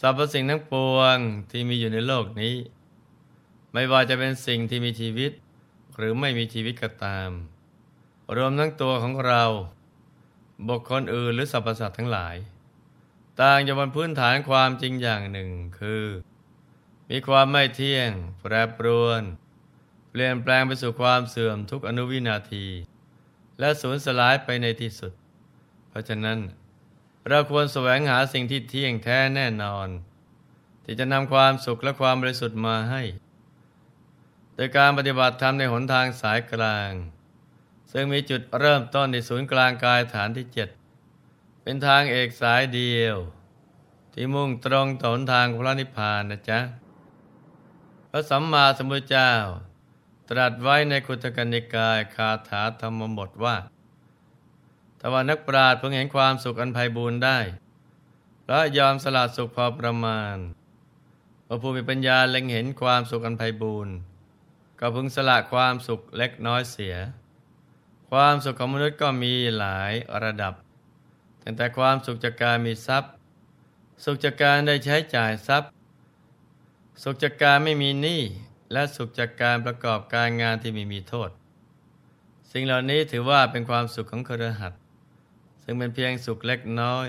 สรรพสิ่งทั้งปวงที่มีอยู่ในโลกนี้ ไม่ว่าจะเป็นสิ่งที่มีชีวิต หรือไม่มีชีวิตก็ตาม รวมทั้งตัวของเรา บุคคลอื่นหรือสรรพสัตว์ทั้งหลาย ต่างอยู่บนพื้นฐานความจริงอย่างหนึ่งคือ มีความไม่เที่ยง แปรปรวน เปลี่ยนแปลงไปสู่ความเสื่อมทุกอนุวินาที และสูญสลายไปในที่สุด เพราะฉะนั้น เราควรแสวงหาสิ่งที่เที่ยงแท้แน่นอน ที่จะนำความสุขและความบริสุทธิ์มาให้ โดยการปฏิบัติธรรมในหนทางสายกลาง ซึ่งมีจุดเริ่มต้นในศูนย์กลางกายฐานที่เจ็ดเป็นทางเอกสายเดียว ที่มุ่งตรงต่อหนทางพระนิพพานนะจ๊ะพระสัมมาสัมพุทธเจ้า ตรัสไว้ในคุตกนิกายคาถาธรรมบทว่า แต่ว่านักปราชญ์เพิ่งเห็นความสุขอันไพบูรณ์ได้และยอมสละสุขพอประมาณพระผู้มีปัญญาเล็งเห็นความสุขอันไพบูรณ์ก็พึงสละความสุขเล็กน้อยเสีย ความสุขของมนุษย์ก็มีหลายระดับ ตั้งแต่ความสุขจากการมีทรัพย์ สุขจากการได้ใช้จ่ายทรัพย์ สุขจากการไม่มีหนี้และสุขจากการประกอบการงานที่ไม่มีโทษ สิ่งเหล่านี้ถือว่าเป็นความสุขของครหัส ซึ่งเป็นเพียงสุขเล็กน้อย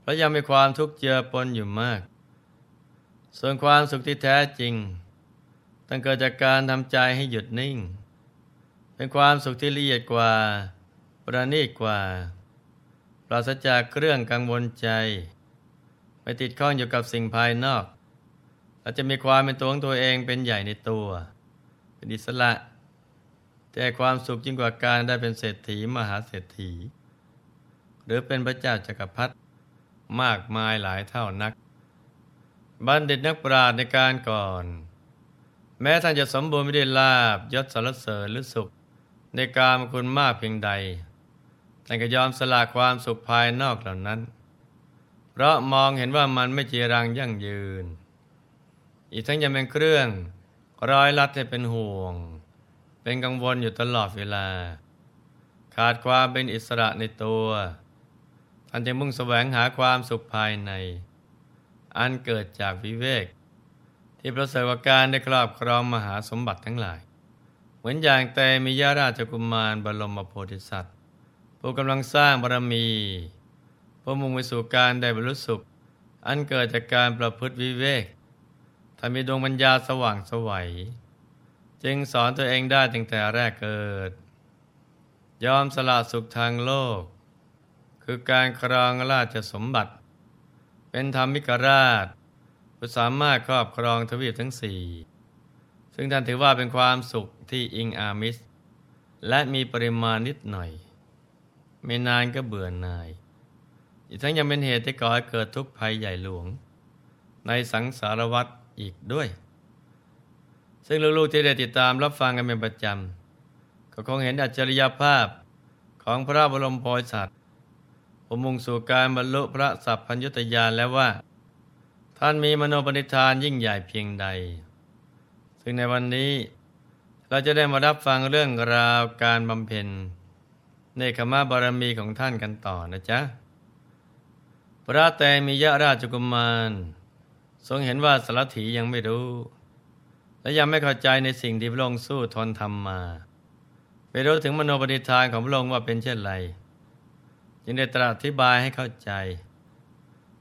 เพราะยังมีความทุกข์เจือปนอยู่มาก ส่วนความสุขที่แท้จริงต้องเกิดจากการทำใจให้หยุดนิ่ง เป็นความสุขที่ละเอียดกว่า ประณีตกว่า ปราศจากเครื่องกังวลใจ ไม่ติดข้องอยู่กับสิ่งภายนอกอาจจะมีความเป็นตัวของตัวเองเป็นใหญ่ในตัว เป็นอิสระแต่ความสุขยิ่งกว่าการได้เป็นเศรษฐีมหาเศรษฐี หรือเป็นพระเจ้าจากักรพรรดิมากมายหลายเท่านัก บัณฑิตนักปราชญ์ในการก่อน แม้ท่านจะสมบูรณ์ไม่ได้ลาบยศสรรเสริญหรือสุข ในการมคุณมากเพียงใดแต่ก็ยอมสละความสุขภายนอกเหล่านั้น เพราะมองเห็นว่ามันไม่จีรังยั่งยืน อีกทั้งยังเป็นเครื่องร้อยลัดให้เป็นห่วง เป็นกังวลอยู่ตลอดเวลา ขาดความเป็นอิสระในตัว ท่านจะมุ่งแสวงหาความสุขภายใน อันเกิดจากวิเวก ที่ประเสริฐการได้ครอบครองมหาสมบัติทั้งหลาย เหมือนอย่างแต่มียาราชกุมารบรมโพธิสัตว์ ผู้กำลังสร้างบารมีเพื่อมุ่งไปสู่การได้บรรลุสุข อันเกิดจากการประพฤติวิเวกถ้ามีดวงปัญญาสว่างสวัย จึงสอนตัวเองได้ตั้งแต่แรกเกิด ยอมสละสุขทางโลก คือการครองราชสมบัติ เป็นธรรมิกราชผู้สามารถครอบครองทวีปทั้งสี่ซึ่งท่านถือว่าเป็นความสุขที่อิงอามิส และมีปริมาณนิดหน่อย ไม่นานก็เบื่อหน่าย อีกทั้งยังเป็นเหตุที่ก่อให้เกิดทุกข์ภัยใหญ่หลวง ในสังสารวัฏอีกด้วย ซึ่งลูกๆที่ได้ติดตามรับฟังกันเป็นประจำก็คงเห็นอัจฉริยภาพของพระบรมโพธิสัตว์ ผมมุ่งสู่การบรรลุพระสัพพัญญุตยานแล้วว่า ท่านมีมโนปณิธานยิ่งใหญ่เพียงใด ซึ่งในวันนี้เราจะได้มารับฟังเรื่องราวการบำเพ็ญในขมาบารมีของท่านกันต่อนะจ๊ะ พระแต่มียะราชกุมาร ทรงเห็นว่าสารถียังไม่รู้ และยังไม่เข้าใจในสิ่งที่พระองค์สู้ทนทำมา ไปรู้ถึงมโนปณิธานของพระองค์ว่าเป็นเช่นไร จึงได้ตรัสอธิบายให้เข้าใจ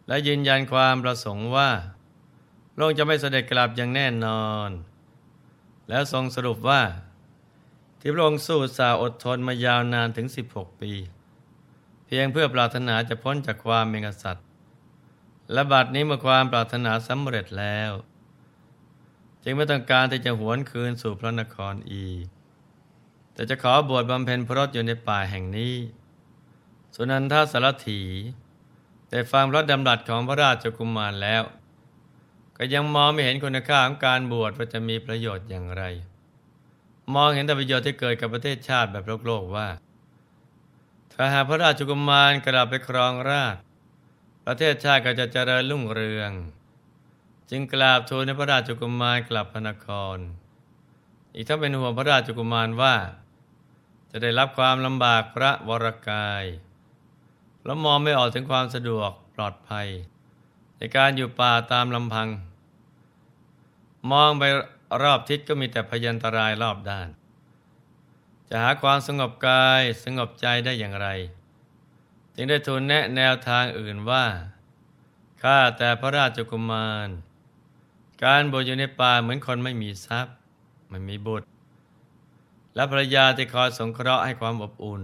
และยืนยันความประสงค์ว่าพระองค์จะไม่เสด็จกลับอย่างแน่นอน แล้วทรงสรุปว่า ที่พระองค์สู้สาอดทนมายาวนานถึง 16 ปี เพียงเพื่อปรารถนาจะพ้นจากความเป็นกษัตริย์ และบัดนี้เมื่อความปรารถนาสำเร็จแล้ว จึงไม่ต้องการที่จะหวนคืนสู่พระนครอีก แต่จะขอบวชบำเพ็ญพรตอยู่ในป่าแห่งนี้ สุนันทสารถีได้ฟังพระดำรัสของพระราชกุมารแล้ว ก็ยังมองไม่เห็นคุณค่าของการบวชว่าจะมีประโยชน์อย่างไร มองเห็นแต่ประโยชน์ที่เกิดกับประเทศชาติแบบโลกโลกว่า ถ้าหากพระราชกุมารกลับไปครองราช ประเทศชาติก็จะเจริญรุ่งเรือง จึงกราบทูลในพระราชกุมารกลับพระนคร อีกทั้งเป็นห่วงพระราชกุมารว่า จะได้รับความลำบากพระวรกาย แล้วมองไม่ออกถึงความสะดวกปลอดภัย ในการอยู่ป่าตามลำพัง มองไปรอบทิศก็มีแต่พยันตรายรอบด้าน จะหาความสงบกายสงบใจได้อย่างไร จึงได้ทูลแนะแนวทางอื่นว่าข้าแต่พระราชกุมาร การบวชอยู่ในป่าเหมือนคนไม่มีทรัพย์ ไม่มีบุตร และภรรยาที่คอยสงเคราะห์ให้ความอบอุ่น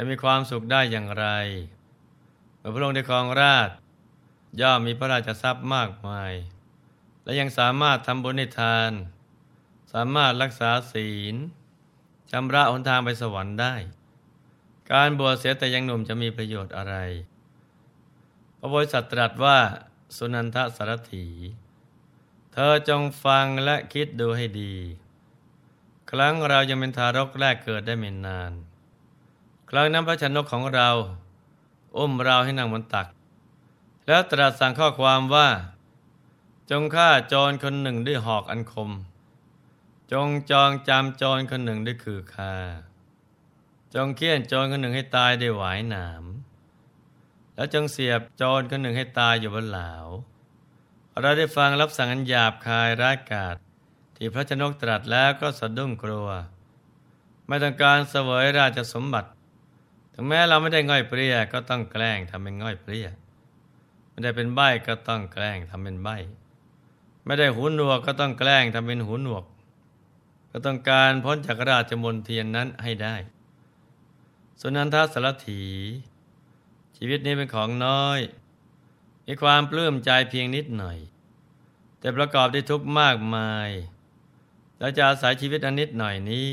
จะมีความสุขได้อย่างไร เมื่อพระองค์ได้ครองราชย่อมมีพระราชทรัพย์มากมาย และยังสามารถทำบุญในทาน สามารถรักษาศีลชำระหนทางไปสวรรค์ได้ การบวชเสียแต่ยังหนุ่มจะมีประโยชน์อะไร พระโพธิสัตว์ตรัสว่าสุนันทสารถี เธอจงฟังและคิดดูให้ดี ครั้งเรายังเป็นทารกแรกเกิดได้ไม่นาน ครั้งนั้นพระชนกของเราอุ้มเราให้นั่งบนตัก แล้วตรัสสั่งข้อความว่า จงฆ่าจรคนหนึ่งด้วยหอกอันคม จงจองจำจรคนหนึ่งด้วยคือคาจงเคี่ยนจรคนหนึ่งให้ตายด้วยหวายหนาม แล้วจงเสียบจรคนหนึ่งให้ตายอยู่บนเหลาเราได้ฟังรับสั่งอันหยาบคายร้ายกาจที่พระชนกตรัสแล้วก็สะดุ้งกลัว ไม่ต้องการเสวยราชสมบัติ ถึงแม้เราไม่ได้ง่อยเปรี้ยก็ต้องแกล้งทำเป็นง่อยเปรี้ยไม่ได้เป็นใบ้ก็ต้องแกล้งทำเป็นใบ้ไม่ได้หูหนวกก็ต้องแกล้งทำเป็นหูหนวก ก็ต้องการพ้นจากราชมนเทียนนั้นให้ได้สุนันทสารถี ชีวิตนี้เป็นของน้อย มีความปลื้มใจเพียงนิดหน่อย แต่ประกอบด้วยทุกข์มากมายแล้วจะอาศัยชีวิตอันนิดหน่อยนี้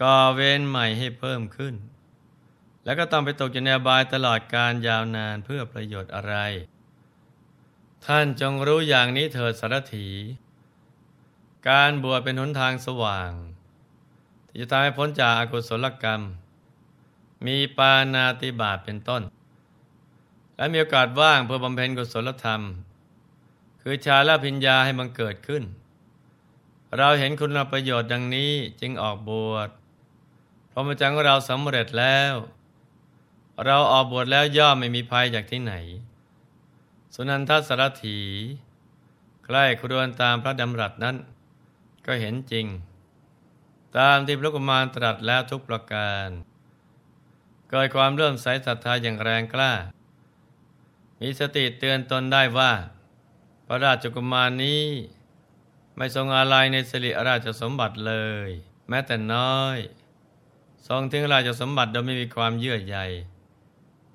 ก่อเวรใหม่ให้เพิ่มขึ้น แล้วก็ต้องไปตกอยู่ในอบายตลอดการยาวนานเพื่อประโยชน์อะไร ท่านจงรู้อย่างนี้เถิดสารถี การบวชเป็นหนทางสว่าง ที่จะทำให้พ้นจากอากุศลกรรม มีปานาติบาตเป็นต้น และมีโอกาสว่างเพื่อบำเพ็ญกุศลธรรม คือชาละพิญญาให้บังเกิดขึ้น เราเห็นคุณประโยชน์ดังนี้จึงออกบวชพรหมจรรย์ของเราสำเร็จแล้ว เราออกบวชแล้วย่อมไม่มีภัยจากที่ไหน สุนันทสารถี ใกล้ครวนตามพระดำรัสนั้น ก็เห็นจริง ตามที่พระกุมารตรัสแล้วทุกประการ เกิดความเริ่มใสศรัทธาอย่างแรงกล้า มีสติเตือนตนได้ว่า พระราชกุมารนี้ ไม่ทรงอะไรในสิริราชสมบัติเลย แม้แต่น้อยทรงทิ้งราชสมบัติโดยไม่มีความเยื่อใย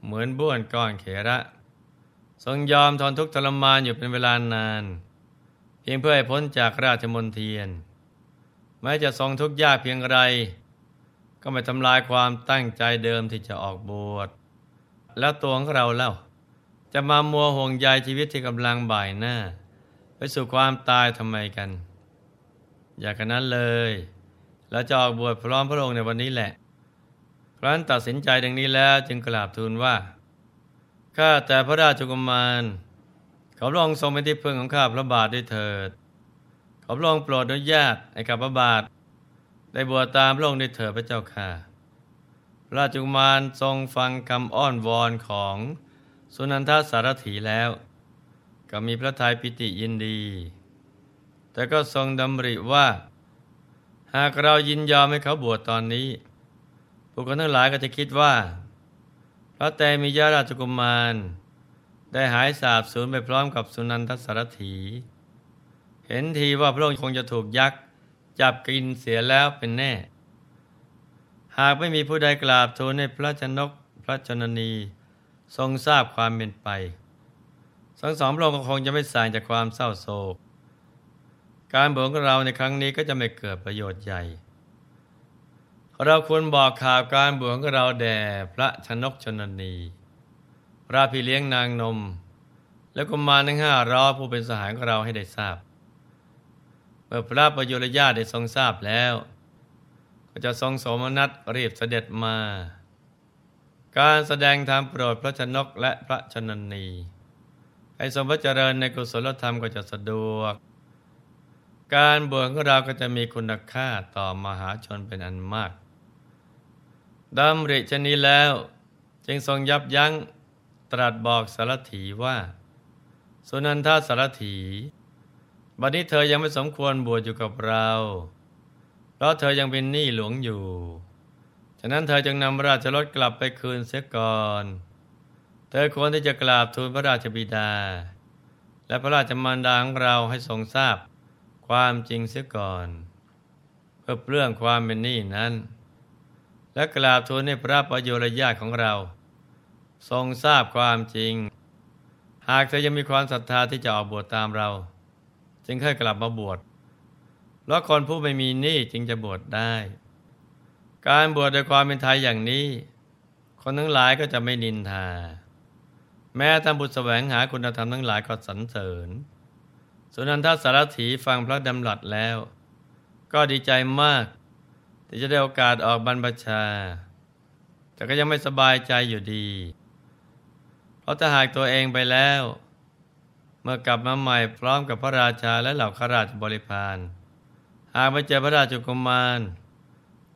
เหมือนบ้วนก้อนเขระ ทรงยอมทนทุกข์ทรมานอยู่เป็นเวลานาน เพียงเพื่อให้พ้นจากราชมนเทียน แม้จะทรงทุกข์ยากเพียงไร ก็ไม่ทำลายความตั้งใจเดิมที่จะออกบวช แล้วตัวของเราเล่า จะมามัวห่วงใยชีวิตที่กำลังบ่ายหน้า ไปสู่ความตายทำไมกัน อยากันนั้นเลยเราจะออกบวชพร้อมพระองค์ในวันนี้แหละ ครั้นตัดสินใจดังนี้แล้วจึงกราบทูลว่า ข้าแต่พระราชกุมาร ขอพระองค์ทรงเป็นที่พึ่งของข้าพระบาทด้วยเถิด ขอพระองค์โปรดอนุญาตให้ข้าพระบาท ได้บวชตามพระองค์ด้วยเถิดพระเจ้าค่ะ พระราชกุมารทรงฟังคำอ้อนวอนของสุนันทสารถีแล้ว ก็มีพระทัยปิติยินดี แต่ก็ทรงดำริว่า หากเรายินยอมให้เขาบวชตอนนี้ ผู้คนทั้งหลายก็จะคิดว่า พระแต่มียาราชกุมาร ได้หายสาบสูญไปพร้อมกับสุนันทสารถี เห็นทีว่าพระองค์คงจะถูกยักษ์จับกินเสียแล้วเป็นแน่ หากไม่มีผู้ใดกราบทูลให้พระชนกพระชนนีทรงทราบความเป็นไปทั้งสองพระองค์ก็คงจะไม่สายจากความเศร้าโศก การบวชของเราในครั้งนี้ก็จะไม่เกิดประโยชน์ใหญ่ เราควรบอกข่าวการบวชของเราแด่พระชนกชนนีพระพี่เลี้ยงนางนม และกุมารทั้งห้ารอผู้เป็นสหายของเราให้ได้ทราบ เมื่อพระประยุรญาได้ทรงทราบแล้ว ก็จะทรงโสมนัสรีบเสด็จมา การแสดงธรรมโปรดพระชนกและพระชนนีให้สมพระเจริญในกุศลธรรมก็จะสะดวก การบวชของเราก็จะมีคุณค่าต่อมหาชนเป็นอันมาก ดำริชนี้แล้ว จึงทรงยับยั้งตรัสบอกสารถีว่า สุนันทาสารถี บัดนี้เธอยังไม่สมควรบวชอยู่กับเรา เพราะเธอยังเป็นหนี้หลวงอยู่ ฉะนั้นเธอจึงนำราชรถกลับไปคืนเสียก่อน เธอควรที่จะกราบทูลพระราชบิดา และพระราชมารดาของเราให้ทรงทราบความจริงเสียก่อน เพื่อเรื่องความเป็นหนี้นั้น และกราบทูลให้พระประโยชน์ญาติของเรา ทรงทราบความจริง หากเธอยังมีความศรัทธาที่จะออกบวชตามเรา จึงค่อยกลับมาบวชเพราะคนผู้ไม่มีหนี้จึงจะบวชได้ การบวชโดยความเป็นไทยอย่างนี้ คนทั้งหลายก็จะไม่นินทา แม้ทำบุตรแสวงหาคุณธรรมทั้งหลายก็สรรเสริญ สุนันทสารถีฟังพระดำรัสแล้ว ก็ดีใจมาก ที่จะได้โอกาสออกบรรพชา แต่ก็ยังไม่สบายใจอยู่ดี เพราะถ้าหากตัวเองไปแล้ว เมื่อกลับมาใหม่พร้อมกับพระราชาและเหล่าข้าราชบริพาร หากไม่เจอพระราชกุมาร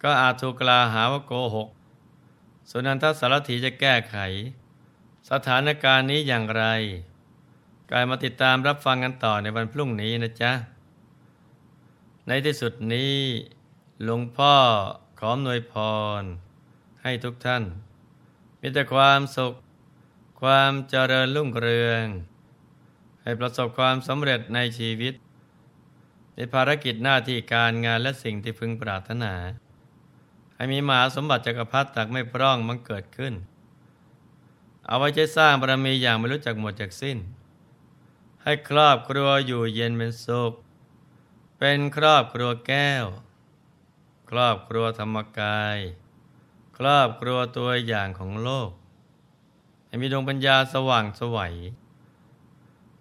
ก็อาจถูกกล่าวหาว่าโกหกสุนันทสารถีจะแก้ไข สถานการณ์นี้อย่างไรกายมาติดตามรับฟังกันต่อในวันพรุ่งนี้นะจ๊ะ ในที่สุดนี้ หลวงพ่อขอหน่วยพร ให้ทุกท่าน มีแต่ความสุข ความเจริญรุ่งเรือง ให้ประสบความสำเร็จในชีวิต ในภารกิจหน้าที่การงานและสิ่งที่พึงปรารถนา ให้มีมหาสมบัติจักรพรรดิตักไม่พร่องมันเกิดขึ้น เอาไว้ใช้สร้างบารมีอย่างไม่รู้จักหมดจากสิ้น ให้ครอบครัวอยู่เย็นเป็นสุข เป็นครอบครัวแก้ว รอบครัวธรรมกาย ครอบครัวตัวอย่างของโลก ให้มีดวงปัญญาสว่างสวัย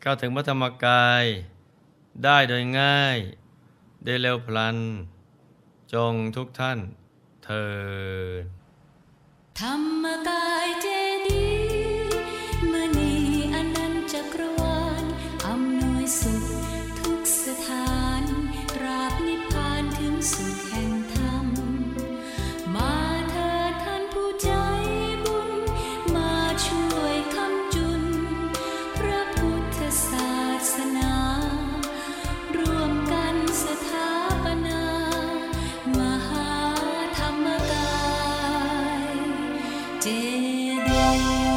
เข้าถึงพระธรรมกาย ได้โดยง่าย ได้เร็วพลัน จงทุกท่านเทินธรรมกายเจดีาธ